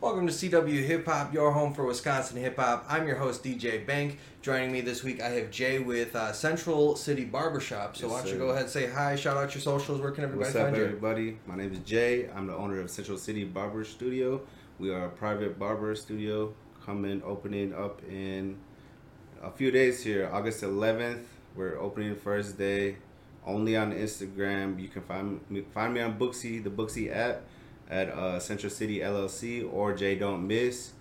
Welcome to CW Hip Hop, your home for Wisconsin hip hop. I'm your host, DJ Bank. Joining me this week, I have Jay with uh, Central City Barbershop. So Yes, why don't you sir. go ahead and say hi, shout out your socials, where can everybody What's up, find you? everybody? My name is Jay. I'm the owner of Central City Barber Studio. We are a private barber studio coming opening up in a few days here, August 11th. We're opening first day only on Instagram. You can find me, find me on Booksy, the Booksy app at uh, Central City LLC or Jay Don't Miss.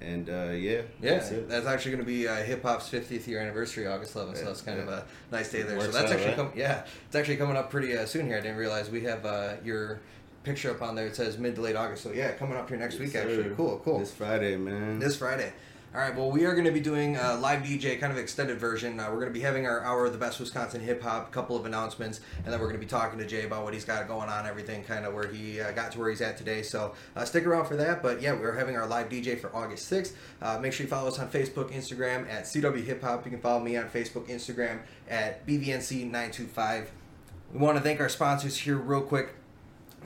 And uh, yeah, Yeah, that's that's actually going to be uh, hip hop's 50th year anniversary, August 11th. So Yeah, that's kind of a nice day there. So that's out, actually right? com- yeah, it's actually coming up pretty uh, soon here. I didn't realize we have uh, your picture up on there. It says mid to late August. So yeah, coming up here next week Yes, actually. Cool, cool. This Friday, man. This Friday. All right. Well, we are going to be doing a live DJ, kind of extended version. Uh, we're going to be having our hour of the best Wisconsin hip hop, couple of announcements, and then we're going to be talking to Jay about what he's got going on, everything, kind of where he uh, got to where he's at today. So uh, stick around for that. But yeah, we're having our live DJ for August sixth. Uh, make sure you follow us on Facebook, Instagram at CW Hip Hop. You can follow me on Facebook, Instagram at BVNC925. We want to thank our sponsors here real quick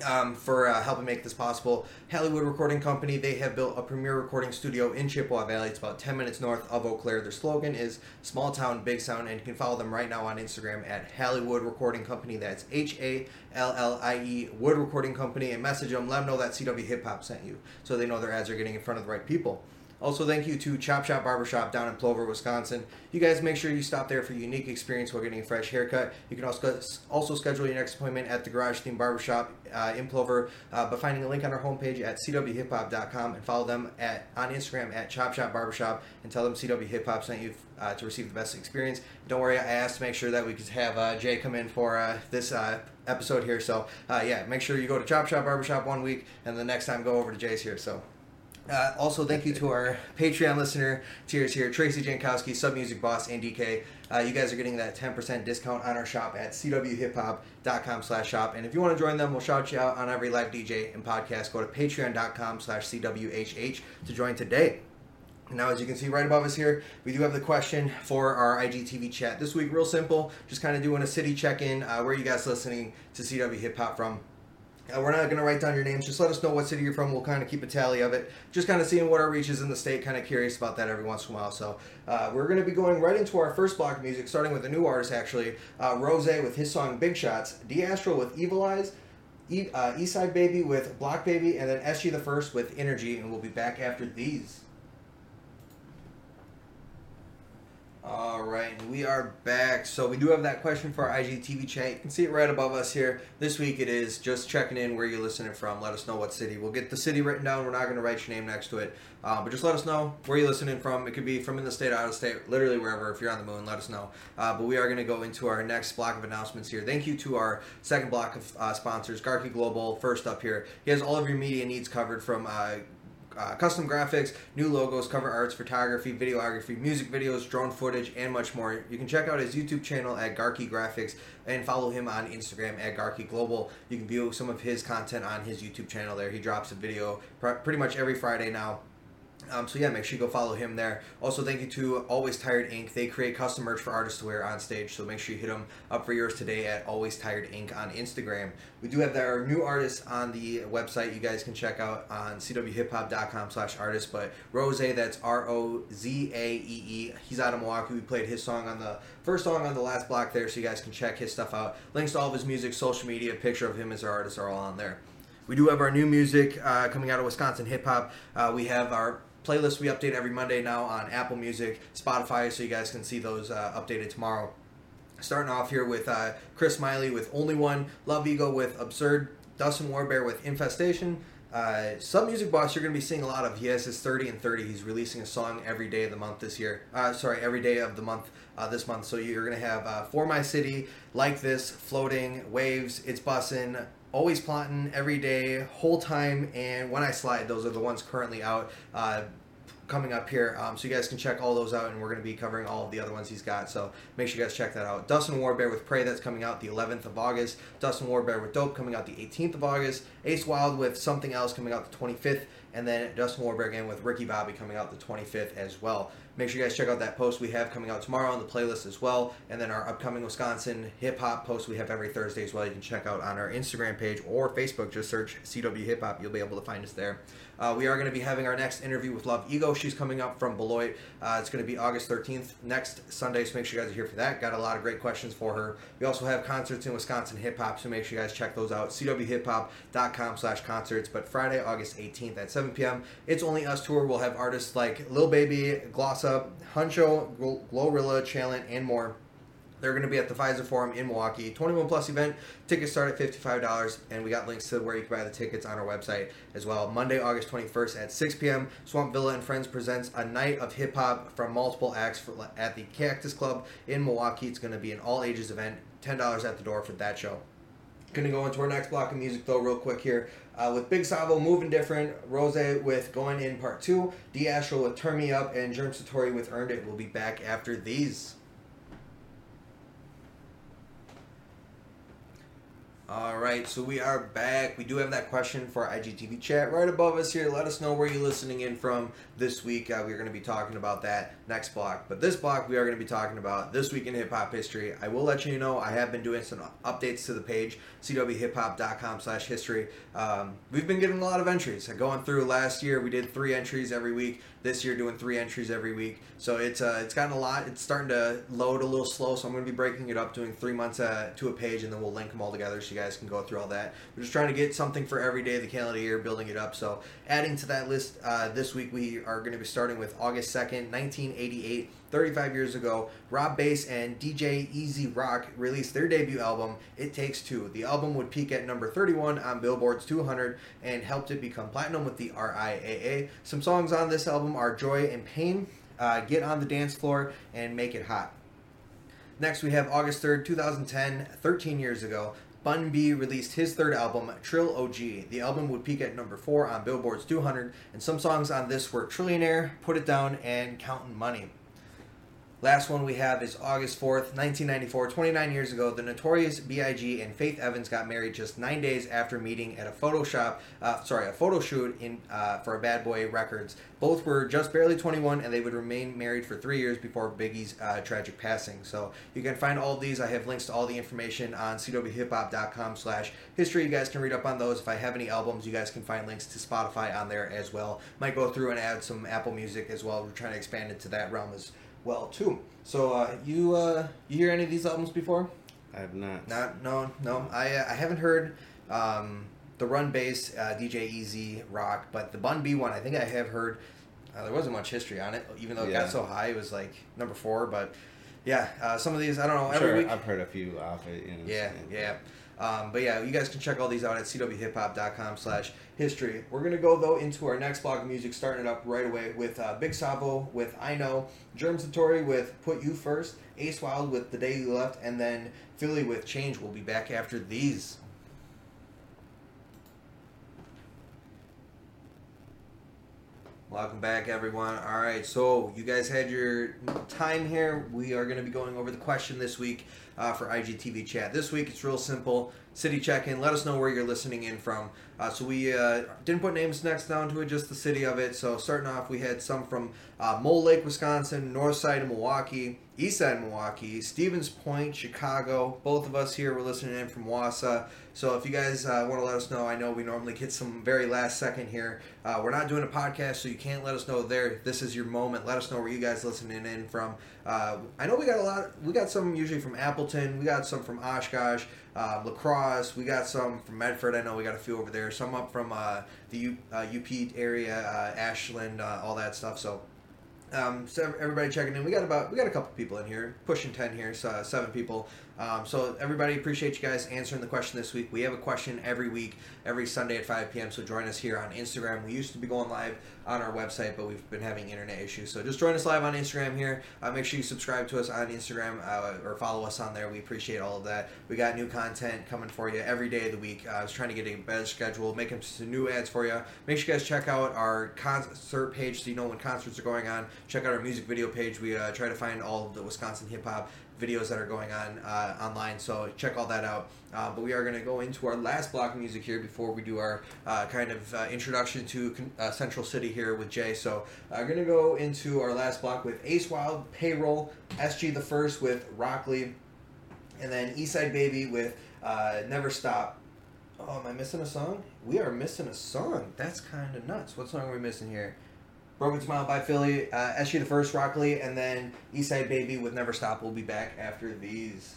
um, for uh, helping make this possible. Halliewood Recording Company, they have built a premier recording studio in Chippewa Valley. It's about 10 minutes north of Eau Claire. Their slogan is small town, big sound, and you can follow them right now on Instagram at Halliewood Recording Company. That's H A L L I E Wood Recording Company and message them, let them know that CW Hip Hop sent you so they know their ads are getting in front of the right people. Also, thank you to Chop Shop Barbershop down in Plover, Wisconsin. You guys make sure you stop there for a unique experience while getting a fresh haircut. You can also also schedule your next appointment at the Garage Theme Barbershop uh, in Plover uh, by finding a link on our homepage at cwhiphop.com and follow them at on Instagram at Chop Shop Barbershop and tell them CW Hip Hop sent you uh, to receive the best experience. Don't worry, I asked to make sure that we could have uh, Jay come in for uh, this uh, episode here. So uh, yeah, make sure you go to Chop Shop Barbershop one week and the next time go over to Jay's here. So. Uh, also, thank you to our Patreon listener tiers here Tracy Jankowski, Submuzik Boss, and DK. Uh, you guys are getting that 10% discount on our shop at cwhiphop.com slash shop. And if you want to join them, we'll shout you out on every live DJ and podcast. Go to patreon.com slash cwhh to join today. Now, as you can see right above us here, we do have the question for our IGTV chat. This week, real simple, just kind of doing a city check in. Uh, where are you guys listening to CW Hip Hop from? Uh, we're not going to write down your names. Just let us know what city you're from. We'll kind of keep a tally of it. Just kind of seeing what our reach is in the state. Kind of curious about that every once in a while. So uh, we're going to be going right into our first block of music, starting with a new artist actually. Uh, Rose with his song Big Shots. D'Astro with Evil Eyes. E- uh, Eastside Baby with Block Baby. And then SG the First with Energy. And we'll be back after these. All right, we are back. So we do have that question for our IGTV chat. You can see it right above us here. This week it is just checking in where you're listening from. Let us know what city. We'll get the city written down. We're not going to write your name next to it, uh, but just let us know where you're listening from. It could be from in the state, out of state, literally wherever. If you're on the moon, let us know. Uh, but we are going to go into our next block of announcements here. Thank you to our second block of uh, sponsors, Garke Global. First up here, he has all of your media needs covered from. Uh, custom graphics, new logos, cover arts, photography, videography, music videos, drone footage, and much more. You can check out his YouTube channel at Garke Graphics and follow him on Instagram at Garke Global. You can view some of his content on his YouTube channel there. He drops a video pr- pretty much every Friday now. Um, so yeah, make sure you go follow him there. Also, thank you to Always Tired Ink. They create custom merch for artists to wear on stage. So make sure you hit them up for yours today at Always Tired Ink. on Instagram. We do have our new artists on the website. You guys can check out on cwhiphop.com slash artist. But Rozaee, that's R O Z A E E. He's out of Milwaukee. We played his song on the first song on the last block there, so you guys can check his stuff out. Links to all of his music, social media, picture of him as our artist are all on there. We do have our new music uh, coming out of Wisconsin hip hop. Uh, we have our playlist we update every Monday now on Apple Music, Spotify, so you guys can see those uh, updated tomorrow. Starting off here with uh, Chris Smiley with Only One, Love Ego with Absurd, Dustin Warbear with Infestation. Uh, Submuzik Boss, you're going to be seeing a lot of. He has his 30 and 30. He's releasing a song every day of the month this year. Uh, sorry, every day of the month uh, this month. So you're going to have uh, For My City, Like This, Floating, Waves, It's Bussin', Always Plotting, Every Day, Whole Time, and When I Slide. Those are the ones currently out. Uh, coming up here. Um, so you guys can check all those out, and we're going to be covering all of the other ones he's got. So make sure you guys check that out. Dustin Warbear with Prey, that's coming out the 11th of August. Dustin Warbear with Dope coming out the 18th of August. Ace Wild with Something Else coming out the 25th, and then Dustin Warbear again with Ricky Bobby coming out the 25th as well. Make sure you guys check out that post we have coming out tomorrow on the playlist as well, and then our upcoming Wisconsin hip hop post we have every Thursday as well. You can check out on our Instagram page or Facebook. Just search CW Hip Hop. You'll be able to find us there. Uh, we are going to be having our next interview with Love Ego. She's coming up from Beloit. Uh, it's going to be August 13th, next Sunday, so make sure you guys are here for that. Got a lot of great questions for her. We also have concerts in Wisconsin hip hop, so make sure you guys check those out. cwhiphop.com slash concerts. But Friday, August 18th at 7 p.m., it's only us tour. We'll have artists like Lil Baby, Gloss Up, Hunxho, Glorilla, Chalant, and more. They're going to be at the Fiserv Forum in Milwaukee. 21 plus event. Tickets start at $55, and we got links to where you can buy the tickets on our website as well. Monday, August 21st at 6 p.m., Swamp Villa and Friends presents a night of hip hop from multiple acts for, at the Cactus Club in Milwaukee. It's going to be an all ages event. $10 at the door for that show. Gonna go into our next block of music though, real quick here. Uh, with Big Savo moving different, Rose with going in part two, D Astral with Turn Me Up, and Germ Satori with Earned It. We'll be back after these. All right, so we are back. We do have that question for IGTV chat right above us here. Let us know where you're listening in from this week. Uh, we're going to be talking about that next block. But this block, we are going to be talking about this week in hip hop history. I will let you know I have been doing some updates to the page, cwhiphop.com slash history. Um, we've been getting a lot of entries. Going through last year, we did three entries every week. This year, doing three entries every week. So it's uh, it's gotten a lot. It's starting to load a little slow. So I'm going to be breaking it up, doing three months uh, to a page, and then we'll link them all together so you guys can go through all that. We're just trying to get something for every day of the calendar year, building it up. So adding to that list uh, this week, we are going to be starting with August 2nd, 1988. 35 years ago, Rob Base and DJ E-Z Rock released their debut album, It Takes Two. The album would peak at number 31 on Billboard's 200 and helped it become platinum with the RIAA. Some songs on this album are Joy and Pain, uh, Get on the Dance Floor, and Make It Hot. Next, we have August 3rd, 2010, 13 years ago. Bun B released his third album, Trill OG. The album would peak at number 4 on Billboard's 200, and some songs on this were Trillionaire, Put It Down, and Counting Money. Last one we have is August 4th, 1994. 29 years ago, the notorious B.I.G. and Faith Evans got married just nine days after meeting at a Photoshop, uh, sorry, a photo shoot in uh, for Bad Boy Records. Both were just barely 21, and they would remain married for three years before Biggie's uh, tragic passing. So you can find all these. I have links to all the information on cwhiphop.com slash history. You guys can read up on those. If I have any albums, you guys can find links to Spotify on there as well. Might go through and add some Apple Music as well. We're trying to expand into that realm as well too. So uh, you uh, you hear any of these albums before? I have not. Not no no. I uh, I haven't heard um, the Run Bass uh, DJ E-Z Rock, but the Bun B one I think I have heard. Uh, there wasn't much history on it, even though it Yeah. got so high. It was like number four, but yeah, uh, some of these I don't know. I'm Every sure week, I've heard a few off it. You know, yeah, yeah. Um, but yeah, you guys can check all these out at cwhiphop.com slash history. We're going to go, though, into our next block of music, starting it up right away with uh, Big Savo with I Know, Germ Satori with Put You First, Ace Wild with The Day You Left, and then Philly with Change. We'll be back after these. Welcome back, everyone. All right, so you guys had your time here. We are going to be going over the question this week uh, for IGTV chat. This week, it's real simple. City check in. Let us know where you're listening in from. Uh, so we uh, didn't put names next down to it, just the city of it. So starting off, we had some from uh, Mole Lake, Wisconsin, North Side of Milwaukee, East Side Milwaukee, Stevens Point, Chicago. Both of us here were listening in from Wausau. So if you guys uh, want to let us know, I know we normally get some very last second here. Uh, we're not doing a podcast, so you can't let us know there. This is your moment. Let us know where you guys listening in from. Uh, I know we got a lot. We got some usually from Appleton. We got some from Oshkosh, uh, La Crosse. We got some from Medford. I know we got a few over there. Some up from uh, the U, UP area, uh, Ashland, uh, all that stuff. So um, so everybody checking in. We got about we got a couple people in here, pushing ten here, so uh, seven people. Um, so everybody, appreciate you guys answering the question this week. We have a question every week, every Sunday at 5 p.m. So join us here on Instagram. We used to be going live on our website, but we've been having internet issues. So just join us live on Instagram here. Uh, make sure you subscribe to us on Instagram uh, or follow us on there. We appreciate all of that. We got new content coming for you every day of the week. Uh, I was trying to get a better schedule, making some new ads for you. Make sure you guys check out our concert page so you know when concerts are going on. Check out our music video page. We uh, try to find all of the Wisconsin hip hop videos that are going on uh, online. So check all that out. Uh, but we are going to go into our last block of music here before we do our uh, kind of uh, introduction to uh, Central City here with Jay. So I'm going to go into our last block with Ace Wild, Payroll, SG the First with Rockley, and then Eastside Baby with uh, Never Stop. Oh, am I missing a song? We are missing a song. That's kind of nuts. What song are we missing here? Broken Smile by Philly, uh, SG the First, Rockley, and then Eastside Baby with Never Stop. We'll be back after these.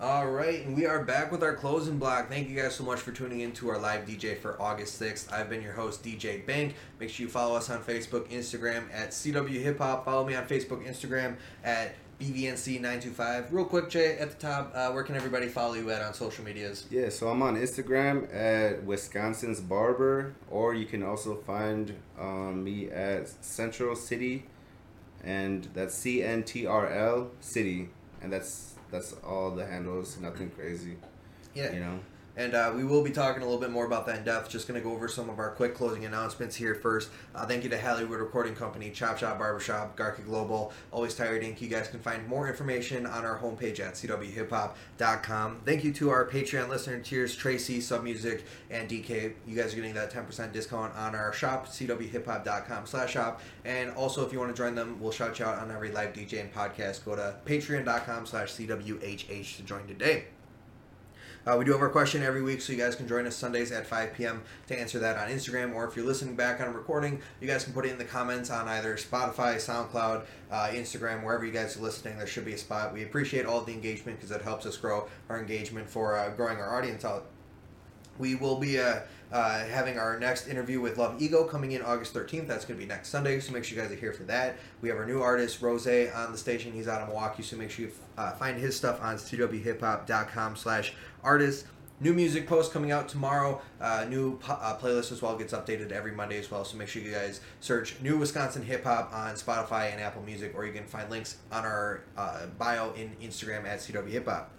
All right, and we are back with our closing block. Thank you guys so much for tuning in to our live DJ for August 6th. I've been your host, DJ Bank. Make sure you follow us on Facebook, Instagram at CW Hip Hop. Follow me on Facebook, Instagram at BVNC925. Real quick, Jay, at the top, uh, where can everybody follow you at on social medias? Yeah, so I'm on Instagram at Wisconsin's Barber, or you can also find um, me at Central City, and that's C N T R L City, and that's that's all the handles, nothing crazy. Yeah. You know. And uh, we will be talking a little bit more about that in depth. Just going to go over some of our quick closing announcements here first. Uh, thank you to Halliewood Recording Company, Chop Shop Barbershop, Garke Global, Always Tired Ink. You guys can find more information on our homepage at cwhiphop.com. Thank you to our Patreon listener tiers, Tracy, Submuzik, and DK. You guys are getting that 10% discount on our shop, cwhiphop.com slash shop. And also, if you want to join them, we'll shout you out on every live DJ and podcast. Go to patreon.com slash cwhh to join today. Uh, we do have our question every week, so you guys can join us Sundays at 5 p.m. to answer that on Instagram, or if you're listening back on a recording, you guys can put it in the comments on either Spotify, SoundCloud, uh, Instagram, wherever you guys are listening. There should be a spot. We appreciate all the engagement because it helps us grow our engagement for uh, growing our audience out. We will be uh, uh, having our next interview with Love Ego coming in August 13th. That's going to be next Sunday, so make sure you guys are here for that. We have our new artist, Rose, on the station. He's out of Milwaukee, so make sure you uh, find his stuff on cwhiphop.com slash artist. New music post coming out tomorrow. Uh, new po- uh, playlist as well gets updated every Monday as well. So make sure you guys search New Wisconsin Hip Hop on Spotify and Apple Music, or you can find links on our uh, bio in Instagram at CW Hip Hop.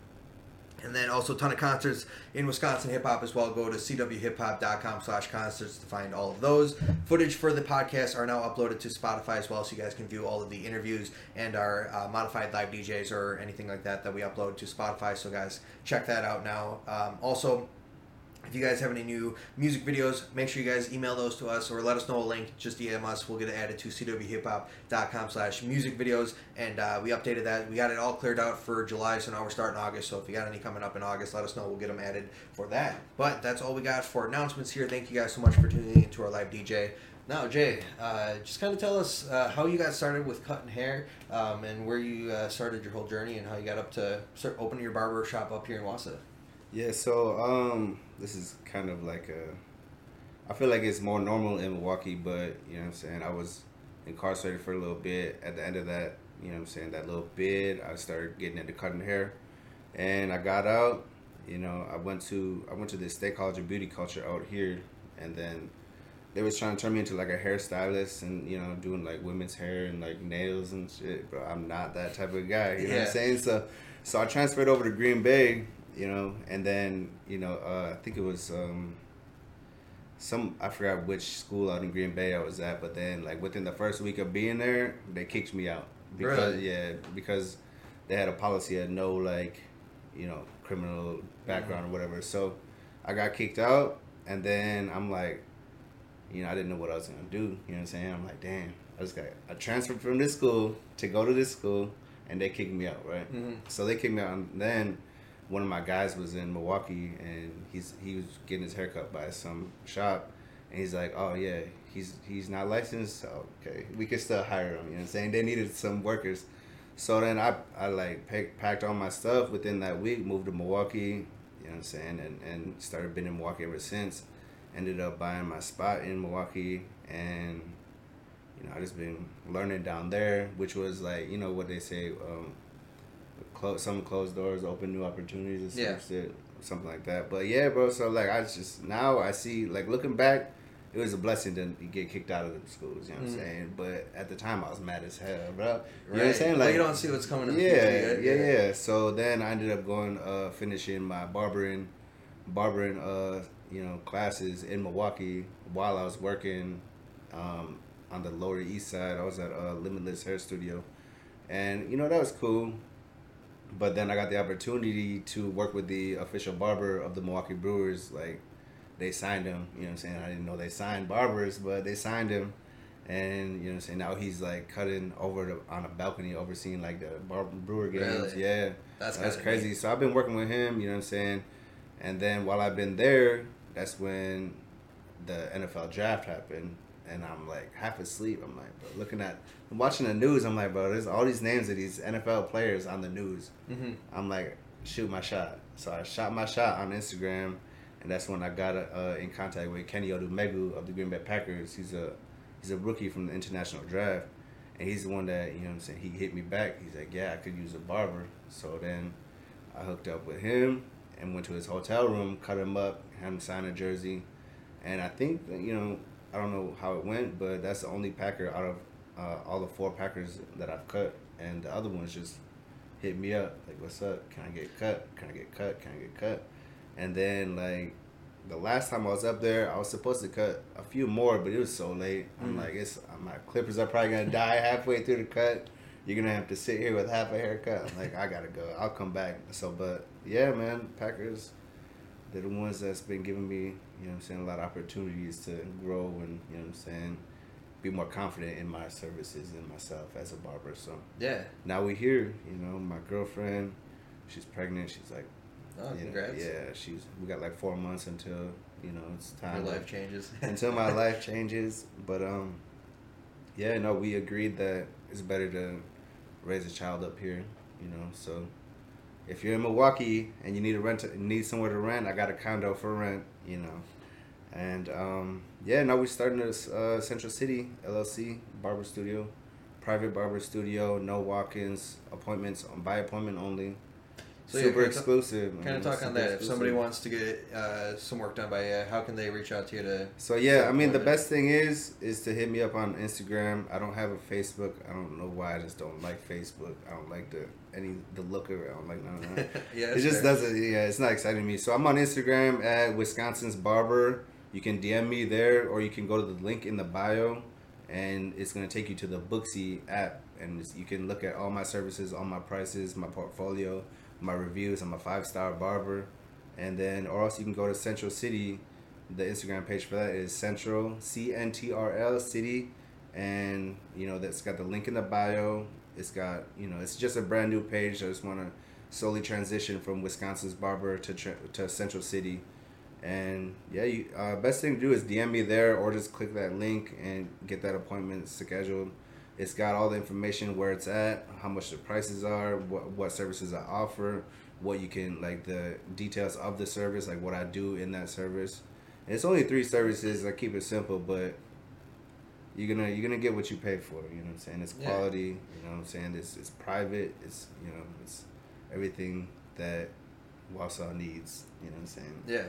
And then also a ton of concerts in Wisconsin hip hop as well. Go to cwhiphop.com slash concerts to find all of those. Footage for the podcast are now uploaded to Spotify as well, so you guys can view all of the interviews and our uh, modified live DJs or anything like that that we upload to Spotify. So guys, check that out now. Um, also, if you guys have any new music videos, make sure you guys email those to us or let us know a link. Just DM us. We'll get it added to cwhiphop.com slash music videos. And uh, we updated that. We got it all cleared out for July, so now we're starting August. So if you got any coming up in August, let us know. We'll get them added for that. But that's all we got for announcements here. Thank you guys so much for tuning into our live DJ. Now, Jay, uh, just kind of tell us uh, how you got started with cutting hair um, and where you uh, started your whole journey and how you got up to start opening your barber shop up here in Wausau. Yeah, so um, this is kind of like a. I feel like it's more normal in Milwaukee, but you know what I'm saying. I was incarcerated for a little bit. At the end of that, you know what I'm saying, that little bit, I started getting into cutting hair, and I got out. You know, I went to I went to the State College of Beauty Culture out here, and then they was trying to turn me into like a hairstylist and you know doing like women's hair and like nails and shit. But I'm not that type of guy. You know what I'm saying? So, so I transferred over to Green Bay you know, and then you know, uh, I think it was um, some I forgot which school out in Green Bay I was at, but then like within the first week of being there, they kicked me out because Really? yeah, because they had a policy of no like, you know, criminal background or whatever. So I got kicked out, and then I'm like, you know, I didn't know what I was gonna do. You know what I'm saying? I'm like, damn, I just got I transferred from this school to go to this school, and they kicked me out, right? Mhm. So they kicked me out, and then one of my guys was in Milwaukee, and he's he was getting his haircut by some shop, and he's like, oh yeah, he's he's not licensed, so okay, we can still hire him. You know what I'm saying? They needed some workers. So then I, I like pack, packed all my stuff within that week, moved to Milwaukee, you know what I'm saying, and, and started being in Milwaukee ever since. Ended up buying my spot in Milwaukee, and you know, I just been learning down there, which was like, you know, what they say, um, close some closed doors open new opportunities and Yeah. stuff, shit, something like that. But yeah, bro. So like, I just now I see like looking back, it was a blessing to get kicked out of the schools. You know what Mhm. I'm saying? But at the time, I was mad as hell, bro. You know what I'm saying? Well, Like you don't see what's coming in the yeah, yeah, yet. yeah. So then I ended up going, uh, finishing my barbering, barbering, uh, you know, classes in Milwaukee while I was working, um, on the Lower East Side. I was at uh, Limitless Hair Studio, and you know that was cool. But then I got the opportunity to work with the official barber of the Milwaukee Brewers. Like, they signed him. You know what I'm saying? I didn't know they signed barbers, but they signed him. And you know what I'm saying? Now he's like cutting over the, on a balcony, overseeing like the bar, brewer games. Really? Yeah, That's, that's crazy. neat. So I've been working with him. You know what I'm saying? And then while I've been there, that's when the NFL draft happened, and I'm like half asleep. I'm like, looking at, I'm watching the news. I'm like, bro, there's all these names of these NFL players on the news. Mhm. I'm like, shoot my shot. So I shot my shot on Instagram, and that's when I got uh, in contact with Kenny Odumegwu of the Green Bay Packers. He's a he's a rookie from the international draft, and he's the one that you know what I'm saying. He hit me back. He's like, yeah, I could use a barber. So then I hooked up with him and went to his hotel room, cut him up, had him sign a jersey, and I think you know I don't know how it went, but that's the only Packer out of uh, all the four Packers that I've cut, and the other ones just hit me up like, "What's up? Can I get cut? Can I get cut? Can I get cut?" And then like the last time I was up there, I was supposed to cut a few more, but it was so late. I'm Mhm. like, "It's my clippers are probably gonna die halfway through the cut. You're gonna have to sit here with half a haircut." I'm like, "I gotta go. I'll come back." So, but yeah, man, Packers. They're the ones that's been giving me, you know what I'm saying, a lot of opportunities to grow and, you know what I'm saying, be more confident in my services and myself as a barber. So Yeah. now we here, you know, my girlfriend, she's pregnant. She's like, Oh, you know, congrats. yeah, she's, we got like four months until, you know, it's time. to- life changes. until my life changes. But, um, yeah, no, we agreed that it's better to raise a child up here, you know, so if you're in Milwaukee and you need a rent, need somewhere to rent, I got a condo for rent, you know. And um, yeah, now we're starting this uh, Central City LLC barber studio, private barber studio, no walk-ins, appointments by appointment only. So, yeah, Super kinda exclusive. Kind of talk on that. If somebody wants to get uh, some work done by you, how can they reach out to you to? So yeah, I mean the best thing is is to hit me up on Instagram. I don't have a Facebook. I don't know why. I just don't like Facebook. I don't like the any the look of it. I don't like none of that. yeah, it just fair. doesn't. Yeah, it's not exciting to me. So I'm on Instagram at Wisconsin's Barber. You can DM me there, or you can go to the link in the bio, and it's gonna take you to the Booksy app, and you can look at all my services, all my prices, my portfolio, my reviews. I'm a five star barber, and then or else you can go to Central City. The Instagram page for that is Central C N T R L City, and you know that's got the link in the bio. It's got you know it's just a brand new page. I just want to slowly transition from Wisconsin's barber to to Central City, and yeah, you uh, best thing to do is DM me there or just click that link and get that appointment scheduled. It's got all the information where it's at, how much the prices are, what what services I offer, what you can like the details of the service, like what I do in that service. And it's only three services. I keep it simple, but you're gonna you're gonna get what you pay for. You know what I'm saying? It's Yeah. quality. You know what I'm saying? It's it's private. It's you know it's everything that Wausau needs. You know what I'm saying? Yeah.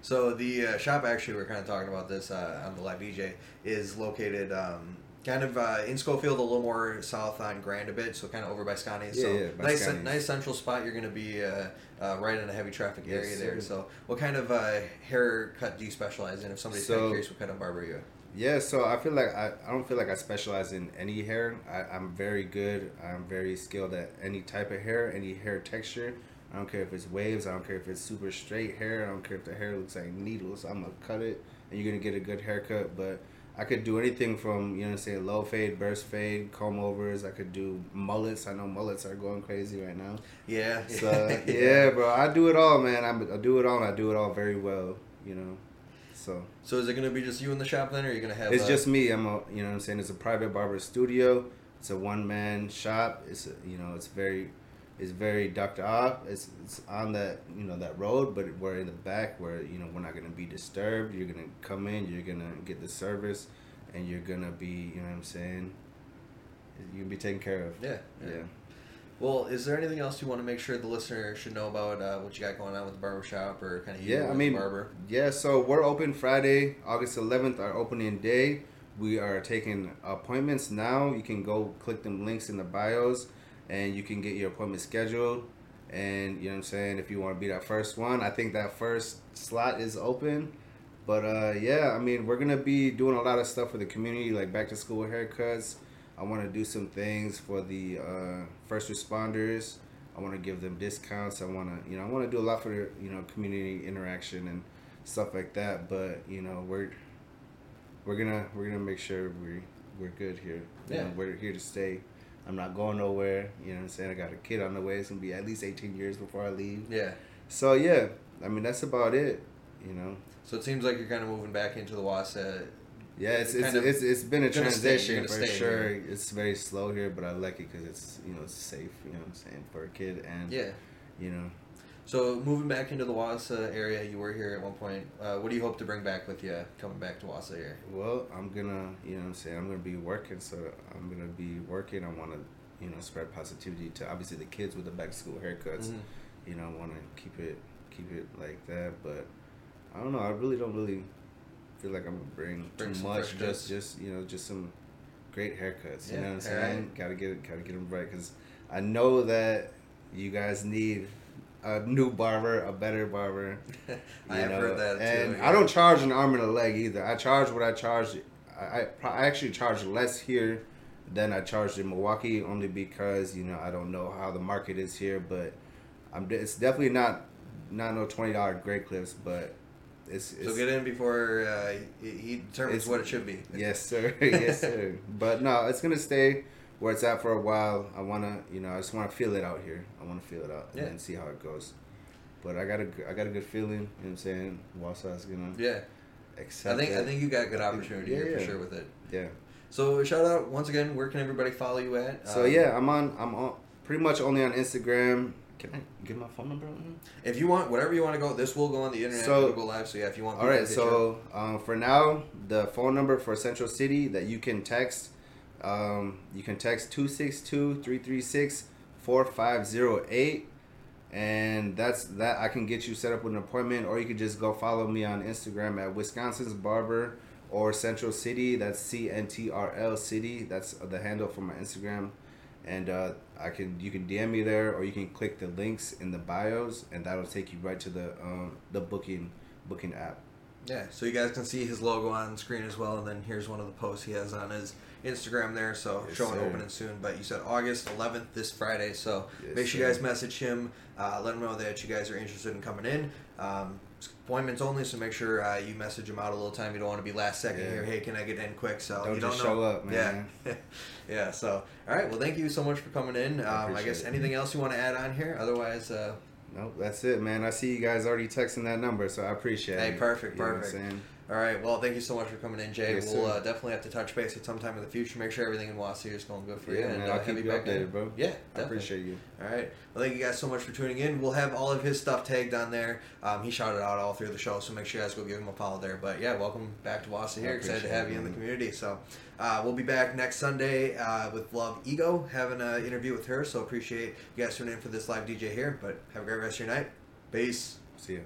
So the uh, shop actually we're kind of talking about this uh, on the live DJ is located um, kind of uh, in Schofield, a little more south on Grand a bit, so kind of over by Scotty's. Yeah, so yeah, by nice, nice central spot. You're going to be uh, uh, right in a heavy traffic Yes, area there. sir. So what kind of uh, haircut do you specialize in? If somebody's kind So- of curious, what kind of barber are you? Yeah, so I feel like I, I don't feel like I specialize in any hair. I, I'm very good. I'm very skilled at any type of hair, any hair texture. I don't care if it's waves. I don't care if it's super straight hair. I don't care if the hair looks like needles. I'm gonna cut it, and you're gonna get a good haircut. But I could do anything from you know say low fade, burst fade, comb overs. I could do mullets. I know mullets are going crazy right now. Yeah. So yeah, bro, I do it all, man. I'm, I do it all, and I do it all very well. You know, so. So is it going to be just you in the shop then, or are you going to have? It's uh, just me. I'm a, you know what I'm saying? It's a private barber studio. It's a one man shop. It's, a, you know, it's very, it's very ducked off. It's, it's on that, you know, that road, but we're in the back where, you know, we're not going to be disturbed. You're going to come in, you're going to get the service and you're gonna be, you know what I'm saying. You can be taken care of. Yeah, yeah. yeah. Well, is there anything else you want to make sure the listener should know about uh, what you got going on with the barbershop or kind of Yeah, I mean, barber? yeah. So we're open Friday, August 11th, our opening day. We are taking appointments now. You can go click them links in the bios, and you can get your appointment scheduled. And you know what I'm saying. If you want to be that first one, I think that first slot is open. But uh, yeah, I mean, we're gonna be doing a lot of stuff for the community, like back to school haircuts. I want to do some things for the uh, first responders. I want to give them discounts. I want to, you know, I want to do a lot for you know community interaction and stuff like that. But you know, we're we're gonna we're gonna make sure we we're good here. You Yeah. know, we're here to stay. I'm not going nowhere. You know what I'm saying? I got a kid on the way. It's gonna be at least 18 years before I leave. Yeah. So yeah, I mean that's about it. You know. So it seems like you're kind of moving back into the Wausau. Yeah, it's it's, it's, it's been a gonna stay- transition for stay sure. It's very slow here, but I like it because it's you know it's safe. You know what I'm saying for a kid and Yeah. you know So moving back into the Wausau area, you were here at one point. Uh, what do you hope to bring back with you coming back to Wausau here? well I'm gonna you know what I'm saying I'm gonna be working so I'm gonna be working. I want to you know spread positivity to obviously the kids with the back to school haircuts. Mhm. You know I want to keep it keep it like that, but I don't know. I really don't really feel like I'm gonna bring, Bring too much. Just just you know just some great haircuts. You Yeah, know what I'm saying? Gotta get it, gotta get them right because I know that you guys need a new barber, a better barber. I have know, heard that too. and. I don't charge an arm and a leg either. I charge what I charge. I, I, I actually charge less here than I charged in Milwaukee, only because you know I don't know how the market is here. But I'm it's definitely not not no twenty dollar Great Clips, but it's, it's So get in before uh, he, determines It's- what it should be. Yes, sir. yes, sir. But no, it's gonna stay where it's at for a while. I wanna, you know, I just wanna feel it out here. I wanna feel it out Yeah. and see how it goes. But I got a, I got a good feeling. You know what I'm saying? Wausau's gonna Yeah, accept I think it. I think you got a good think- opportunity yeah, here for sure with it. yeah. So shout out once again. Where can everybody follow you at? So Um, yeah, I'm on. I'm on pretty much only on Instagram. Can I give my phone number? If you want whatever you want to go, this will go on the internet. So- it'll go live. So yeah, if you want. All right. to hit you up. so um, for now, the phone number for Central City that you can text, um, you can text 262-336-4508. And that's that. I can get you set up with an appointment, or you can just go follow me on Instagram at Wisconsin's Barber or Central City. That's C N T R L City. That's the handle for my Instagram. And uh, I can you can DM me there, or you can click the links in the bios, and that'll take you right to the um, the booking booking app. Yeah, so you guys can see his logo on screen as well, and then here's one of the posts he has on his Instagram there. So Yes, showing sir. opening soon, but you said August 11th this Friday. So Yes, make sure you guys message him, uh, let him know that you guys are interested in coming in. Um, appointments only, so make sure uh, you message him out a little time. You don't want to be last second Yeah. here. Hey, can I get in quick? So Don't you just don't show up, man. Yeah, yeah. So all right, well, thank you so much for coming in. Um, I, appreciate guess it. anything else you want to add on here? Otherwise, uh, Nope, that's it, man. I see you guys already texting that number, so I appreciate Hey, it. perfect, You know what I'm perfect. All right. Well, thank you so much for coming in, Jay. Yes, we'll uh, definitely have to touch base at some time in the future. Make sure everything in Wassy is going good for you. Yeah, and man. uh, I'll have keep you back in. updated, bro. Yeah, I appreciate you. All right. Well, thank you guys so much for tuning in. We'll have all of his stuff tagged on there. Um, he shouted out all through the show, so make sure you guys go give him a follow there. But yeah, welcome back to Wassy here. Excited to have you in the community. So uh, we'll be back next Sunday uh, with Love Ego, having an interview with her. So appreciate you guys tuning in for this live DJ here. But have a great rest of your night. Peace. See ya.